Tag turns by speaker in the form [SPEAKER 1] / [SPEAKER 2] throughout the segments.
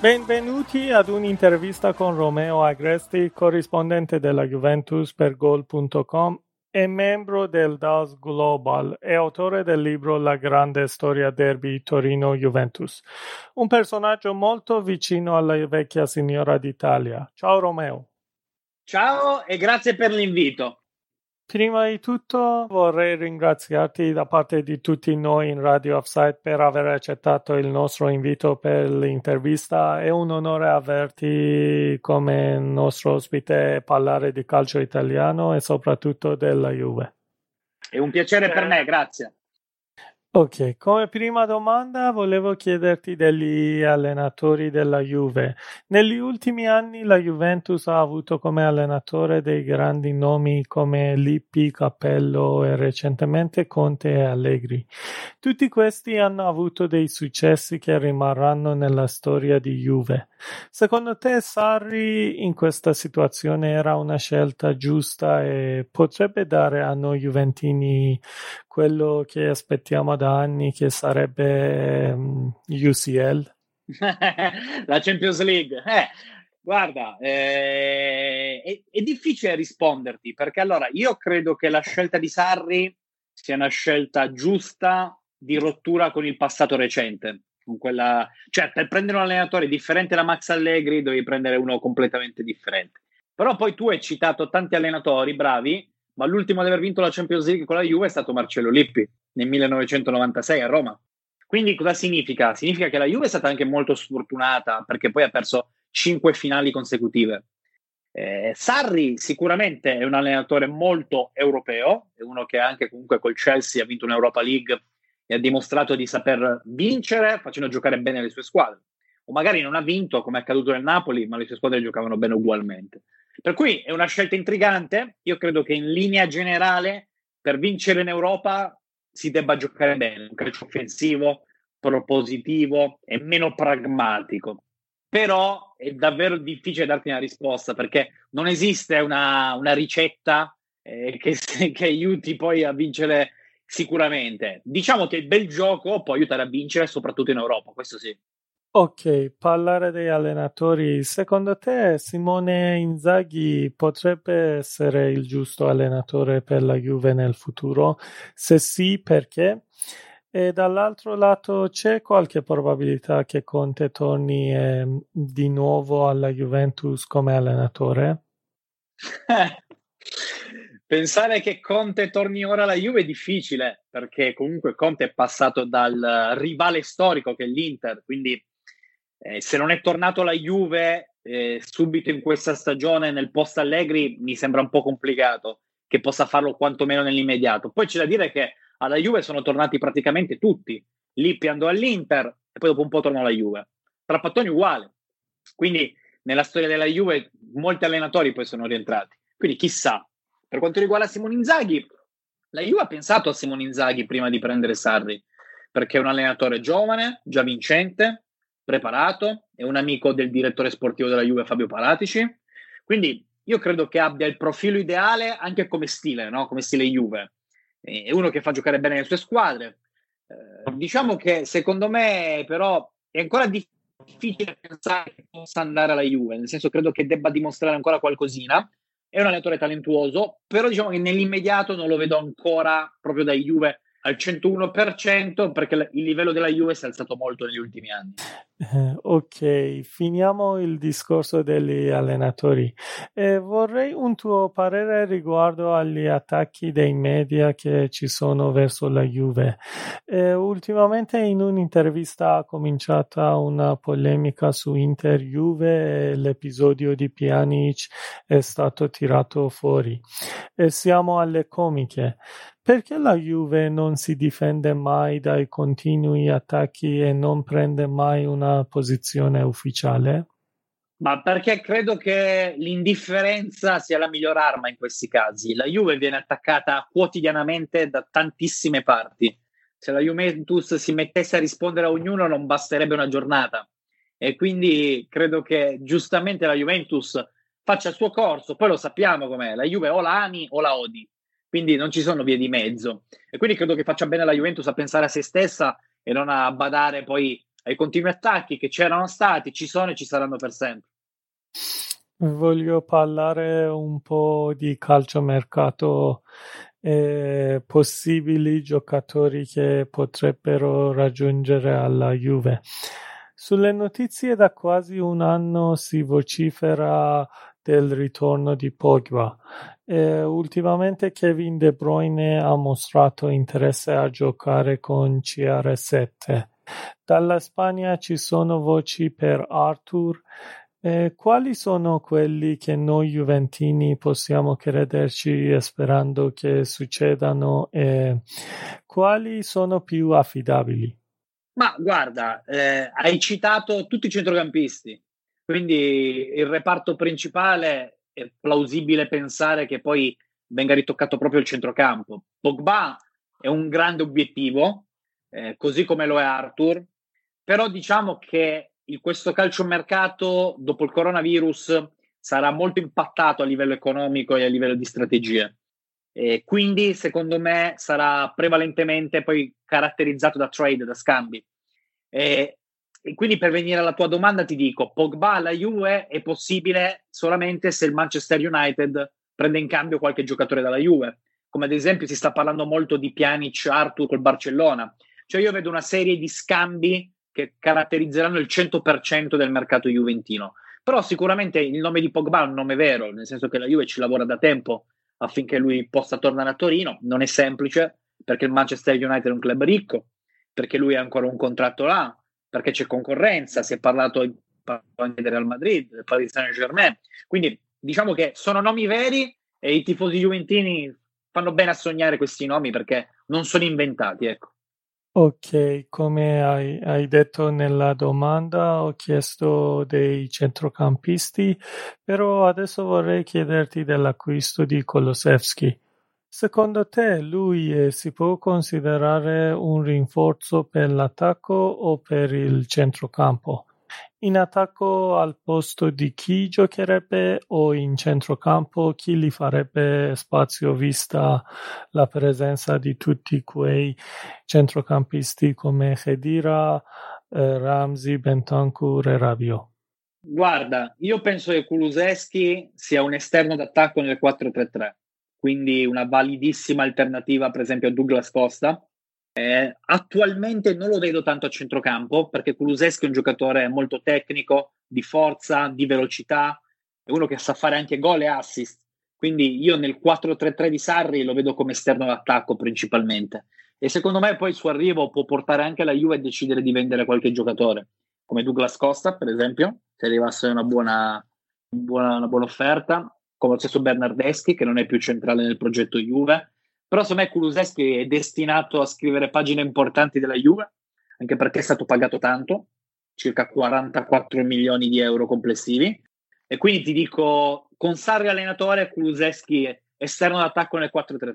[SPEAKER 1] Benvenuti ad un'intervista con Romeo Agresti, corrispondente della Juventus per Gol.com e membro del DAS Global e autore del libro La grande storia derby Torino-Juventus. Un personaggio molto vicino alla vecchia signora d'Italia. Ciao Romeo.
[SPEAKER 2] Ciao e grazie per l'invito.
[SPEAKER 1] Prima di tutto vorrei ringraziarti da parte di tutti noi in Radio Offside per aver accettato il nostro invito per l'intervista. È un onore averti come nostro ospite parlare di calcio italiano e soprattutto della Juve.
[SPEAKER 2] È un piacere per me, grazie.
[SPEAKER 1] Ok, come prima domanda volevo chiederti degli allenatori della Juve. Negli ultimi anni la Juventus ha avuto come allenatore dei grandi nomi come Lippi, Cappello e recentemente Conte e Allegri. Tutti questi hanno avuto dei successi che rimarranno nella storia di Juve. Secondo te Sarri in questa situazione era una scelta giusta e potrebbe dare a noi Juventini quello che aspettiamo da anni che sarebbe um, UCL?
[SPEAKER 2] la Champions League. Eh, guarda, eh, è, è, difficile risponderti perché allora io credo che la scelta di Sarri sia una scelta giusta di rottura con il passato recente. Con quella... Cioè, per prendere un allenatore differente da Max Allegri devi prendere uno completamente differente. Però poi tu hai citato tanti allenatori bravi ma l'ultimo ad aver vinto la Champions League con la Juve è stato Marcello Lippi nel 1996 a Roma. Quindi cosa significa? Significa che la Juve è stata anche molto sfortunata perché poi ha perso cinque finali consecutive. Eh, Sarri sicuramente è un allenatore molto europeo, è uno che anche comunque col Chelsea ha vinto un'Europa League e ha dimostrato di saper vincere facendo giocare bene le sue squadre. O magari non ha vinto come è accaduto nel Napoli, ma le sue squadre giocavano bene ugualmente. Per cui è una scelta intrigante. Io credo che in linea generale per vincere in Europa si debba giocare bene, un calcio offensivo, propositivo e meno pragmatico. Però è davvero difficile darti una risposta perché non esiste una, una ricetta eh, che, che aiuti poi a vincere sicuramente. Diciamo che il bel gioco può aiutare a vincere soprattutto in Europa, questo sì.
[SPEAKER 1] Ok, parlare dei allenatori. Secondo te Simone Inzaghi potrebbe essere il giusto allenatore per la Juve nel futuro? Se sì, perché? E dall'altro lato c'è qualche probabilità che Conte torni eh, di nuovo alla Juventus come allenatore?
[SPEAKER 2] Pensare che Conte torni ora alla Juve è difficile perché comunque Conte è passato dal rivale storico che è l'Inter, quindi eh, se non è tornato la Juve eh, subito in questa stagione nel post Allegri mi sembra un po' complicato che possa farlo quantomeno nell'immediato. Poi c'è da dire che alla Juve sono tornati praticamente tutti. Lippi andò all'Inter e poi dopo un po' tornò alla Juve. Trapattoni uguale. Quindi nella storia della Juve molti allenatori poi sono rientrati. Quindi chissà. Per quanto riguarda Simone Inzaghi, la Juve ha pensato a Simone Inzaghi prima di prendere Sarri, perché è un allenatore giovane, già vincente, preparato, è un amico del direttore sportivo della Juve Fabio Paratici, Quindi io credo che abbia il profilo ideale anche come stile, no? come stile Juve. È uno che fa giocare bene le sue squadre. Eh, diciamo che secondo me però è ancora difficile pensare che possa andare alla Juve, nel senso credo che debba dimostrare ancora qualcosina. È un allenatore talentuoso, però diciamo che nell'immediato non lo vedo ancora proprio da Juve al 101% perché il livello della Juve si è alzato molto negli ultimi anni.
[SPEAKER 1] Eh, ok, finiamo il discorso degli allenatori. Eh, vorrei un tuo parere riguardo agli attacchi dei media che ci sono verso la Juve. Eh, ultimamente in un'intervista ha cominciato una polemica su Inter Juve e l'episodio di Pjanic è stato tirato fuori. Siamo alle comiche. Perché la Juve non si difende mai dai continui attacchi e non prende mai una posizione ufficiale?
[SPEAKER 2] Ma perché credo che l'indifferenza sia la miglior arma in questi casi. La Juve viene attaccata quotidianamente da tantissime parti. Se la Juventus si mettesse a rispondere a ognuno non basterebbe una giornata. E quindi credo che giustamente la Juventus faccia il suo corso. Poi lo sappiamo com'è, la Juve o la ami o la odi quindi non ci sono vie di mezzo. E quindi credo che faccia bene la Juventus a pensare a se stessa e non a badare poi ai continui attacchi che c'erano stati, ci sono e ci saranno per sempre.
[SPEAKER 1] Voglio parlare un po' di calciomercato e possibili giocatori che potrebbero raggiungere alla Juve. Sulle notizie da quasi un anno si vocifera del ritorno di Pogba. E ultimamente Kevin De Bruyne ha mostrato interesse a giocare con CR7. Dalla Spagna ci sono voci per Arthur. Eh, quali sono quelli che noi Juventini possiamo crederci sperando che succedano e quali sono più affidabili?
[SPEAKER 2] Ma guarda, eh, hai citato tutti i centrocampisti, quindi il reparto principale è plausibile pensare che poi venga ritoccato proprio il centrocampo. Pogba è un grande obiettivo, eh, così come lo è Arthur, però diciamo che il, questo calciomercato dopo il coronavirus sarà molto impattato a livello economico e a livello di strategie. E quindi, secondo me, sarà prevalentemente poi caratterizzato da trade, da scambi. E e quindi per venire alla tua domanda ti dico, Pogba alla Juve è possibile solamente se il Manchester United prende in cambio qualche giocatore dalla Juve, come ad esempio si sta parlando molto di Pjanic, Arthur col Barcellona. Cioè io vedo una serie di scambi che caratterizzeranno il 100% del mercato juventino. Però sicuramente il nome di Pogba è un nome vero, nel senso che la Juve ci lavora da tempo affinché lui possa tornare a Torino. Non è semplice perché il Manchester United è un club ricco, perché lui ha ancora un contratto là, perché c'è concorrenza, si è parlato anche del Real Madrid, del Paris Saint Germain, quindi diciamo che sono nomi veri e i tifosi juventini fanno bene a sognare questi nomi perché non sono inventati, ecco.
[SPEAKER 1] Ok, come hai, hai, detto nella domanda, ho chiesto dei centrocampisti, però adesso vorrei chiederti dell'acquisto di Kolosevski. Secondo te lui eh, si può considerare un rinforzo per l'attacco o per il centrocampo? In attacco al posto di chi giocherebbe o in centrocampo chi gli farebbe spazio vista la presenza di tutti quei centrocampisti come Khedira, eh, Ramsey, Bentancur e Rabiot?
[SPEAKER 2] Guarda, io penso che Kuluseschi sia un esterno d'attacco nel 4-3-3 quindi una validissima alternativa per esempio a Douglas Costa. Eh, attualmente non lo vedo tanto a centrocampo perché Kuluseschi è un giocatore molto tecnico, di forza, di velocità, è uno che sa fare anche gol e assist. Quindi io nel 4-3-3 di Sarri lo vedo come esterno d'attacco principalmente. E secondo me poi il suo arrivo può portare anche la Juve a decidere di vendere qualche giocatore, come Douglas Costa, per esempio, se arrivasse una buona, buona, una buona offerta, come lo stesso Bernardeschi, che non è più centrale nel progetto Juve. Però secondo me Kuluseschi è destinato a scrivere pagine importanti della Juve, anche perché è stato pagato tanto, circa 44 milioni di euro complessivi. E quindi ti dico, con Sarri allenatore, Kuluseschi esterno d'attacco nel 4-3-3.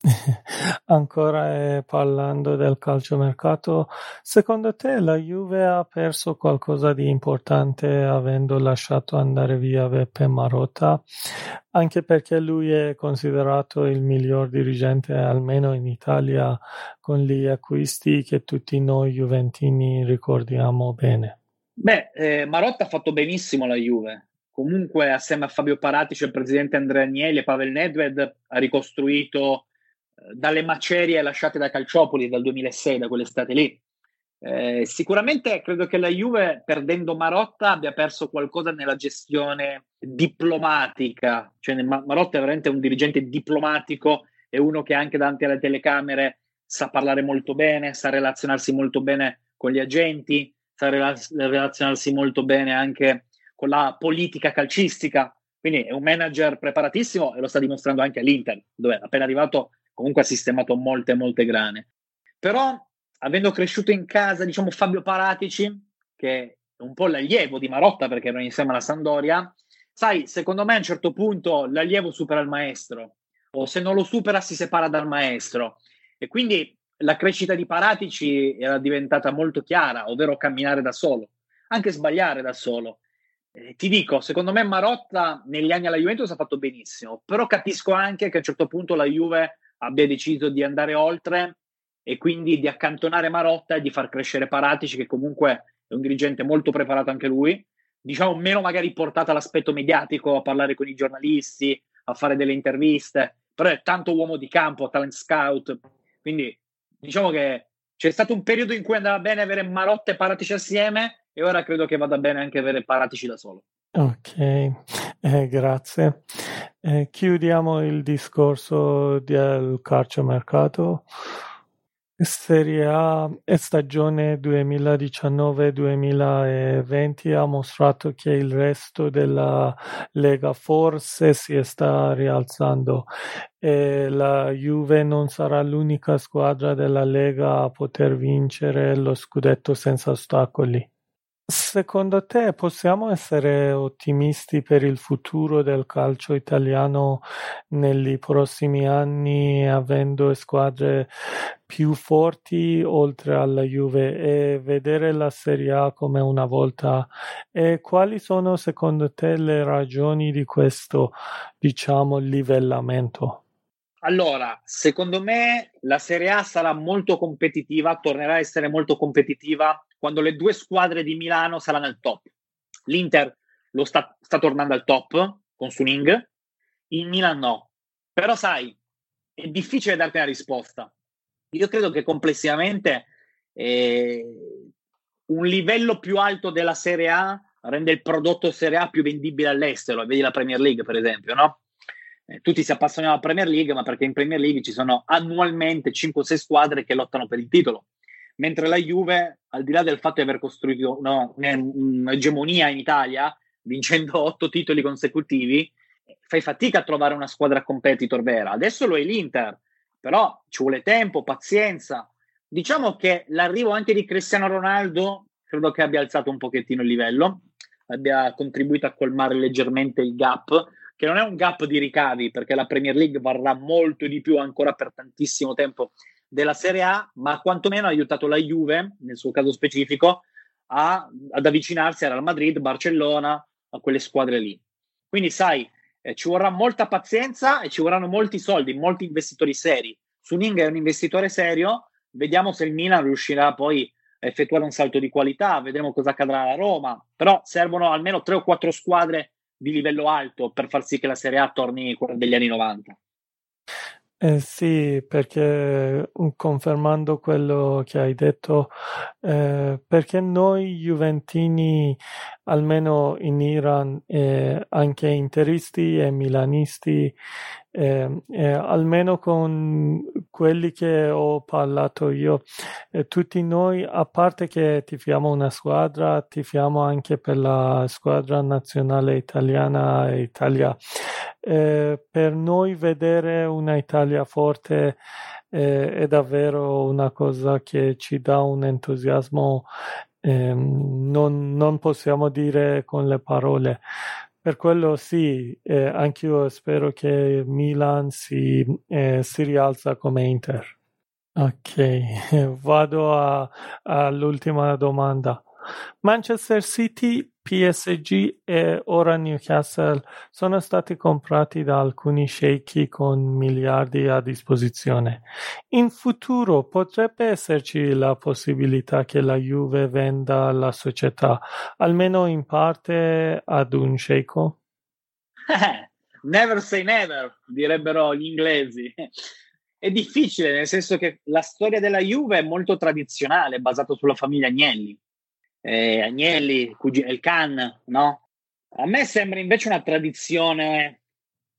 [SPEAKER 1] Ancora eh, parlando del calciomercato, secondo te la Juve ha perso qualcosa di importante avendo lasciato andare via Beppe Marotta? Anche perché lui è considerato il miglior dirigente, almeno in Italia, con gli acquisti che tutti noi juventini ricordiamo bene.
[SPEAKER 2] Beh, eh, Marotta ha fatto benissimo la Juve. Comunque, assieme a Fabio Paratici il presidente Andrea Agnelli e Pavel Nedved, ha ricostruito dalle macerie lasciate da Calciopoli dal 2006, da quell'estate lì. Eh, sicuramente credo che la Juve, perdendo Marotta, abbia perso qualcosa nella gestione diplomatica. Cioè, Marotta è veramente un dirigente diplomatico, è uno che anche davanti alle telecamere sa parlare molto bene, sa relazionarsi molto bene con gli agenti, sa relazionarsi molto bene anche con la politica calcistica. Quindi è un manager preparatissimo e lo sta dimostrando anche all'Inter, dove è appena arrivato comunque ha sistemato molte, molte grane. Però, avendo cresciuto in casa, diciamo, Fabio Paratici, che è un po' l'allievo di Marotta perché erano insieme alla Sandoria, sai, secondo me a un certo punto l'allievo supera il maestro, o se non lo supera si separa dal maestro. E quindi la crescita di Paratici era diventata molto chiara, ovvero camminare da solo, anche sbagliare da solo. Ti dico, secondo me Marotta negli anni alla Juventus ha fatto benissimo, però capisco anche che a un certo punto la Juve abbia deciso di andare oltre e quindi di accantonare Marotta e di far crescere Paratici, che comunque è un dirigente molto preparato anche lui, diciamo meno magari portato all'aspetto mediatico, a parlare con i giornalisti, a fare delle interviste, però è tanto uomo di campo, talent scout, quindi diciamo che c'è stato un periodo in cui andava bene avere Marotta e Paratici assieme e ora credo che vada bene anche avere Paratici da solo.
[SPEAKER 1] Ok, eh, grazie. Eh, chiudiamo il discorso del calciomercato. Serie A e stagione 2019-2020 ha mostrato che il resto della Lega forse si sta rialzando e la Juve non sarà l'unica squadra della Lega a poter vincere lo scudetto senza ostacoli. Secondo te possiamo essere ottimisti per il futuro del calcio italiano nei prossimi anni, avendo squadre più forti oltre alla Juve e vedere la Serie A come una volta? E quali sono secondo te le ragioni di questo, diciamo, livellamento?
[SPEAKER 2] Allora, secondo me la Serie A sarà molto competitiva, tornerà a essere molto competitiva quando le due squadre di Milano saranno al top. L'Inter lo sta, sta tornando al top con Suning, il Milan no. Però sai, è difficile darti una risposta. Io credo che complessivamente eh, un livello più alto della Serie A rende il prodotto Serie A più vendibile all'estero. Vedi la Premier League, per esempio, no? Eh, tutti si appassionano alla Premier League, ma perché in Premier League ci sono annualmente 5-6 squadre che lottano per il titolo. Mentre la Juve, al di là del fatto di aver costruito no, un'egemonia in Italia, vincendo 8 titoli consecutivi, fai fatica a trovare una squadra competitor vera. Adesso lo è l'Inter, però ci vuole tempo, pazienza. Diciamo che l'arrivo anche di Cristiano Ronaldo credo che abbia alzato un pochettino il livello, abbia contribuito a colmare leggermente il gap che non è un gap di ricavi perché la Premier League varrà molto di più ancora per tantissimo tempo della Serie A, ma quantomeno ha aiutato la Juve, nel suo caso specifico, a, ad avvicinarsi a Real Madrid, Barcellona, a quelle squadre lì. Quindi sai, eh, ci vorrà molta pazienza e ci vorranno molti soldi, molti investitori seri. Suning è un investitore serio, vediamo se il Milan riuscirà poi a effettuare un salto di qualità, vedremo cosa accadrà a Roma, però servono almeno tre o quattro squadre di livello alto per far sì che la Serie A torni quella degli anni 90.
[SPEAKER 1] Eh sì, perché mm, confermando quello che hai detto, eh, perché noi Juventini, almeno in Iran, eh, anche interisti e milanisti, eh, eh, almeno con quelli che ho parlato io, tutti noi, a parte che tifiamo una squadra, tifiamo anche per la squadra nazionale italiana Italia. Eh, per noi vedere una Italia forte è davvero una cosa che ci dà un entusiasmo eh, non, non possiamo dire con le parole per quello sì, eh, anch'io spero che Milan si, eh, si rialza come Inter. Ok, vado all'ultima domanda. Manchester City, PSG e ora Newcastle sono stati comprati da alcuni sceicchi con miliardi a disposizione. In futuro potrebbe esserci la possibilità che la Juve venda la società, almeno in parte, ad un sceicco?
[SPEAKER 2] never say never, direbbero gli inglesi è difficile, nel senso che la storia della Juve è molto tradizionale, basata sulla famiglia Agnelli. Eh, Agnelli, il Can, no? A me sembra invece una tradizione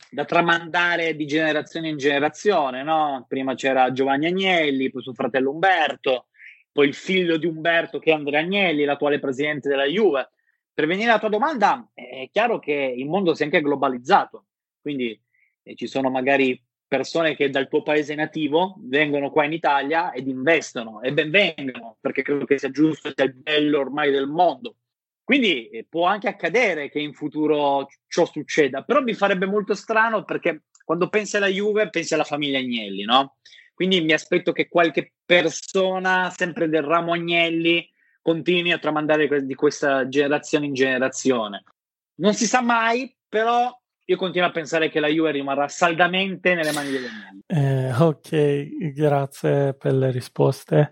[SPEAKER 2] da tramandare di generazione in generazione, no? Prima c'era Giovanni Agnelli, poi suo fratello Umberto, poi il figlio di Umberto che è Andrea Agnelli, l'attuale presidente della Juve. Per venire alla tua domanda, è chiaro che il mondo si è anche globalizzato, quindi eh, ci sono magari persone che dal tuo paese nativo vengono qua in Italia ed investono e ben vengano, perché credo che sia giusto, sia il bello ormai del mondo. Quindi eh, può anche accadere che in futuro ciò succeda, però mi farebbe molto strano perché quando pensi alla Juve pensi alla famiglia Agnelli, no? Quindi mi aspetto che qualche persona, sempre del ramo Agnelli, continui a tramandare di questa generazione in generazione. Non si sa mai, però io continuo a pensare che la Juve rimarrà saldamente nelle mani degli Agnelli.
[SPEAKER 1] Eh, ok, grazie per le risposte.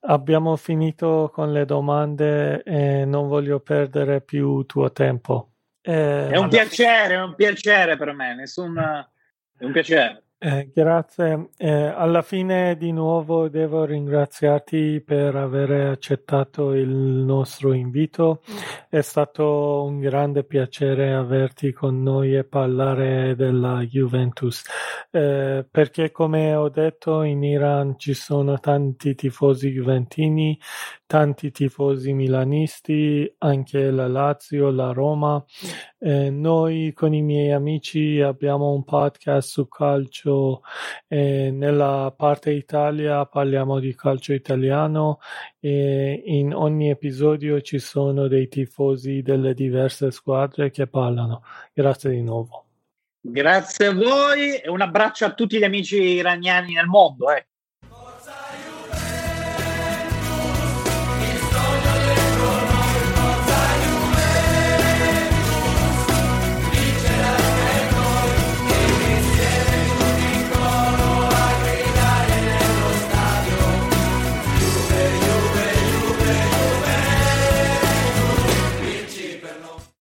[SPEAKER 1] Abbiamo finito con le domande e non voglio perdere più tuo tempo.
[SPEAKER 2] Eh, è un piacere, è un piacere per me, nessun... è un piacere.
[SPEAKER 1] Eh, grazie. Eh, alla fine di nuovo devo ringraziarti per aver accettato il nostro invito. È stato un grande piacere averti con noi e parlare della Juventus. Eh, perché come ho detto in Iran ci sono tanti tifosi juventini, tanti tifosi milanisti, anche la Lazio, la Roma. Eh, noi con i miei amici abbiamo un podcast su calcio e nella parte Italia parliamo di calcio italiano e in ogni episodio ci sono dei tifosi delle diverse squadre che parlano. Grazie di nuovo.
[SPEAKER 2] Grazie a voi e un abbraccio a tutti gli amici iraniani nel mondo. Eh.